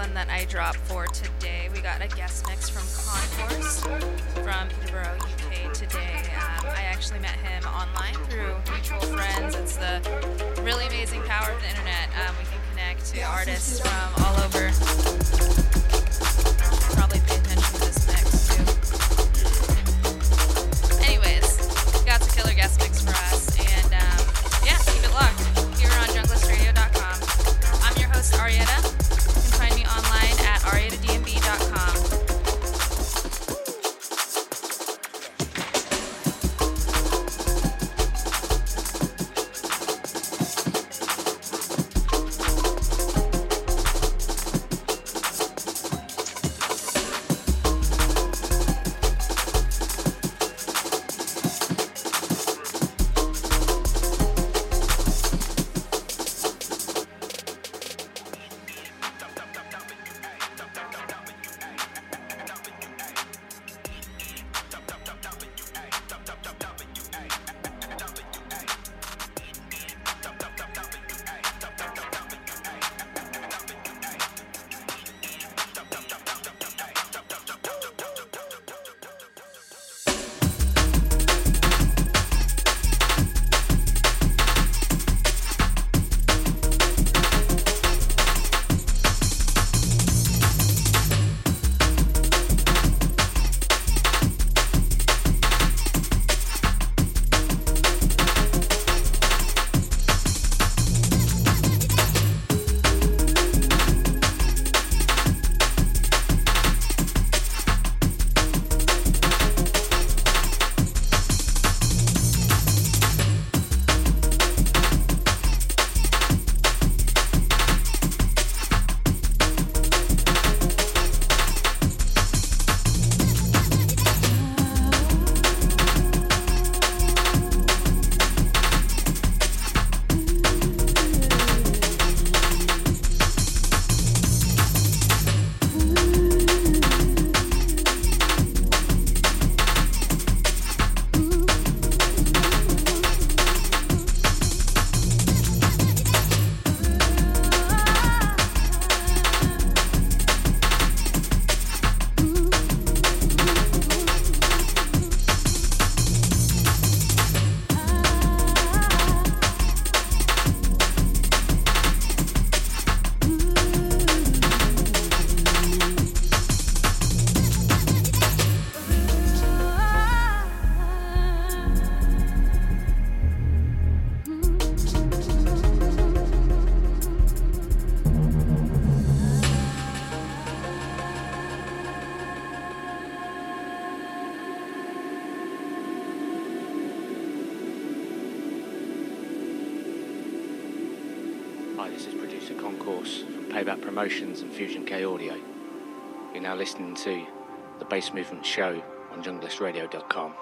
one that I drop for today. We got a guest mix from Concourse from Peterborough, UK today. Um, I actually met him online through mutual friends. It's the really amazing power of the internet. Um, we can connect to artists from all over. Hi, this is producer Concourse from Payback Promotions and Fusion K Audio. You're now listening to the Bass Movement Show on junglistradio.com.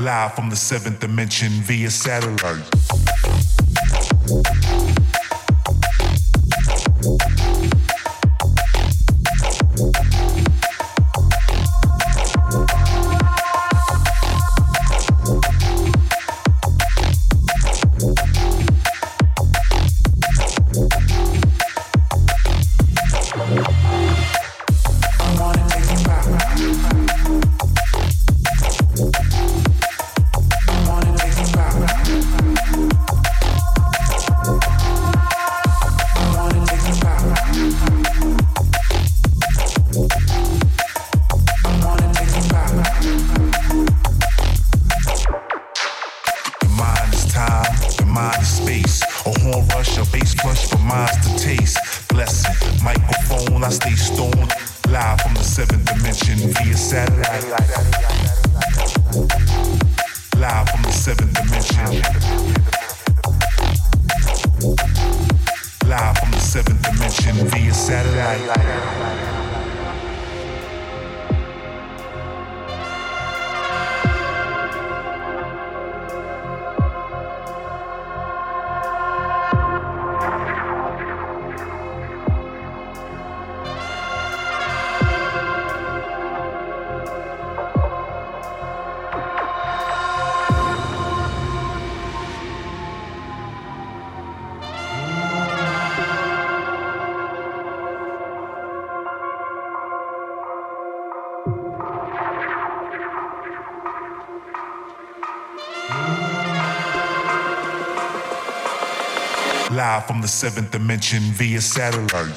Live from the seventh dimension via satellite. Live from the seventh dimension via satellite.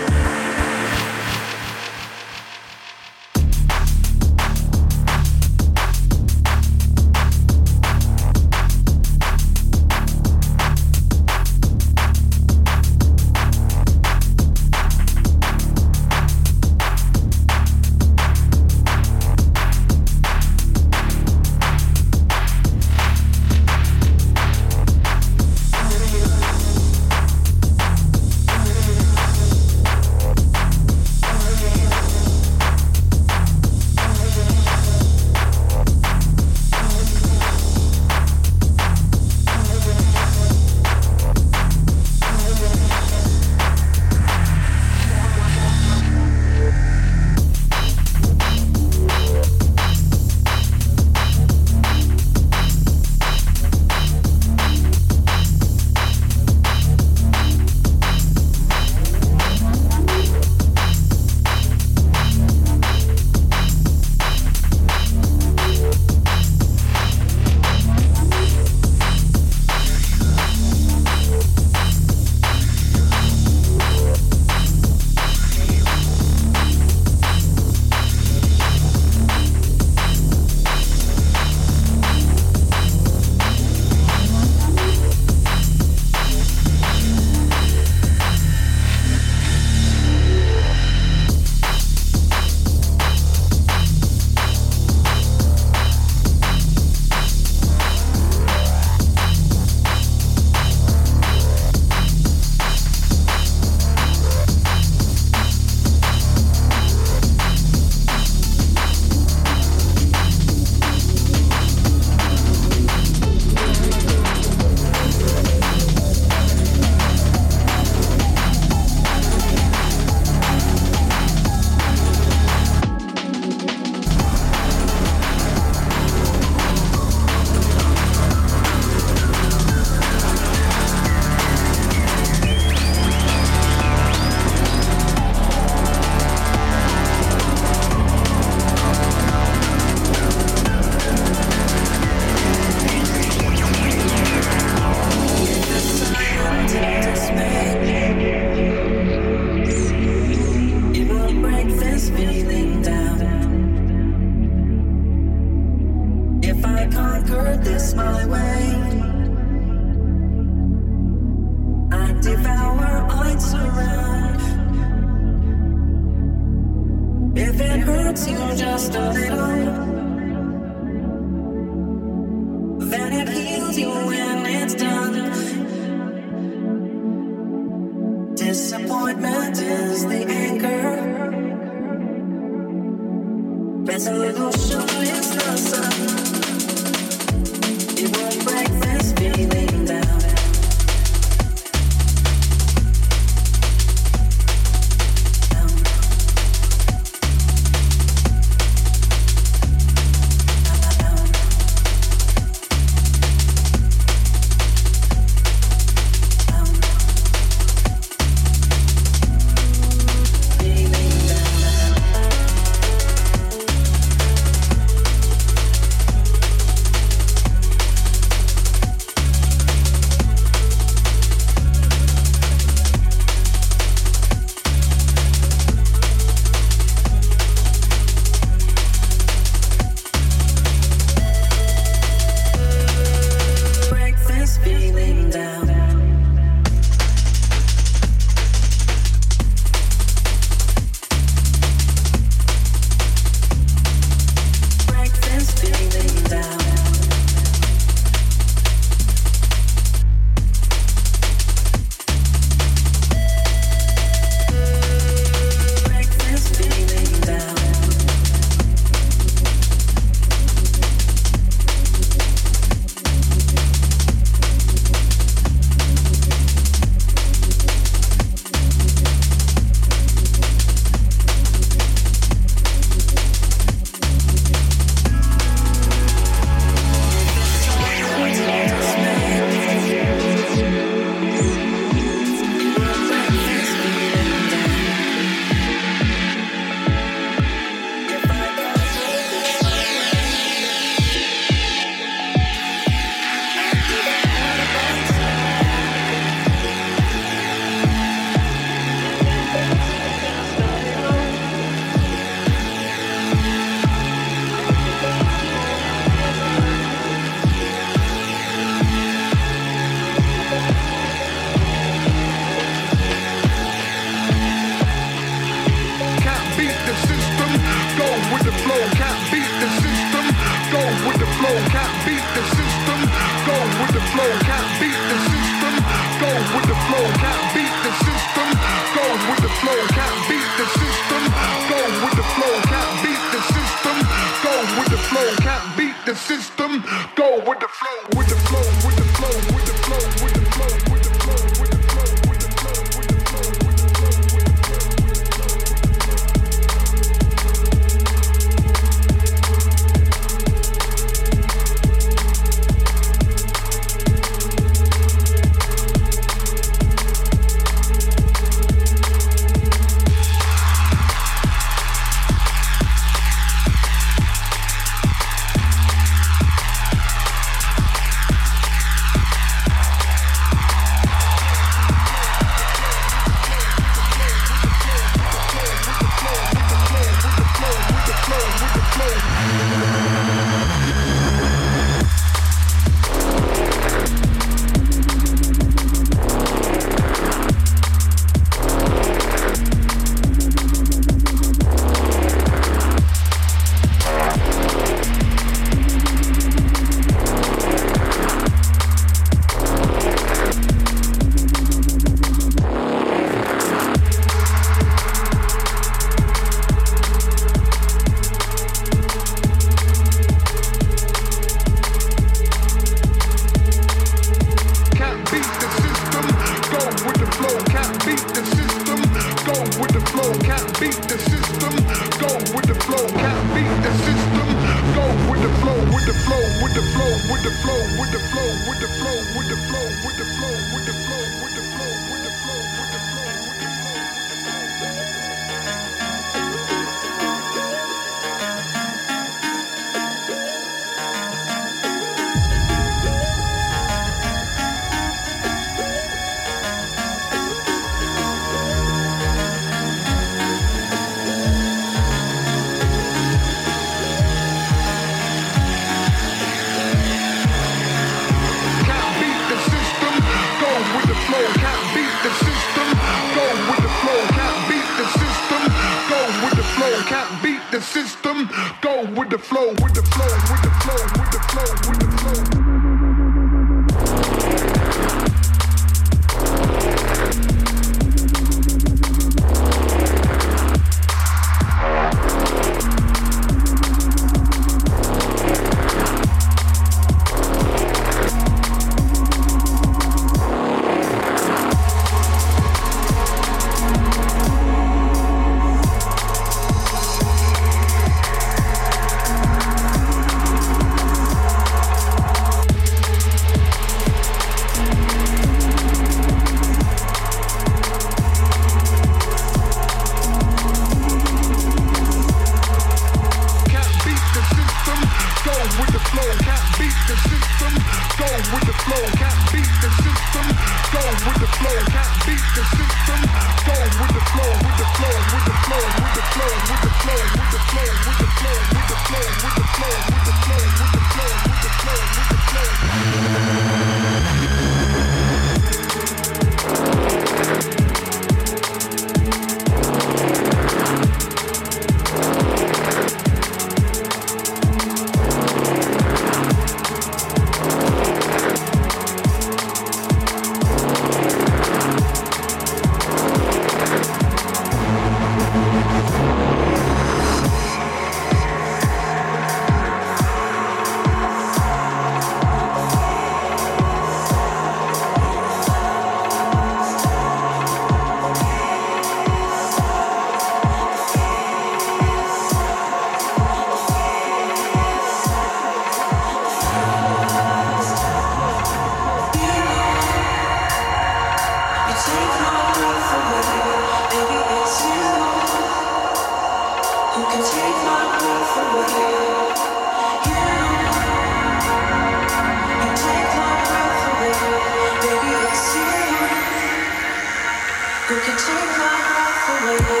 Thank.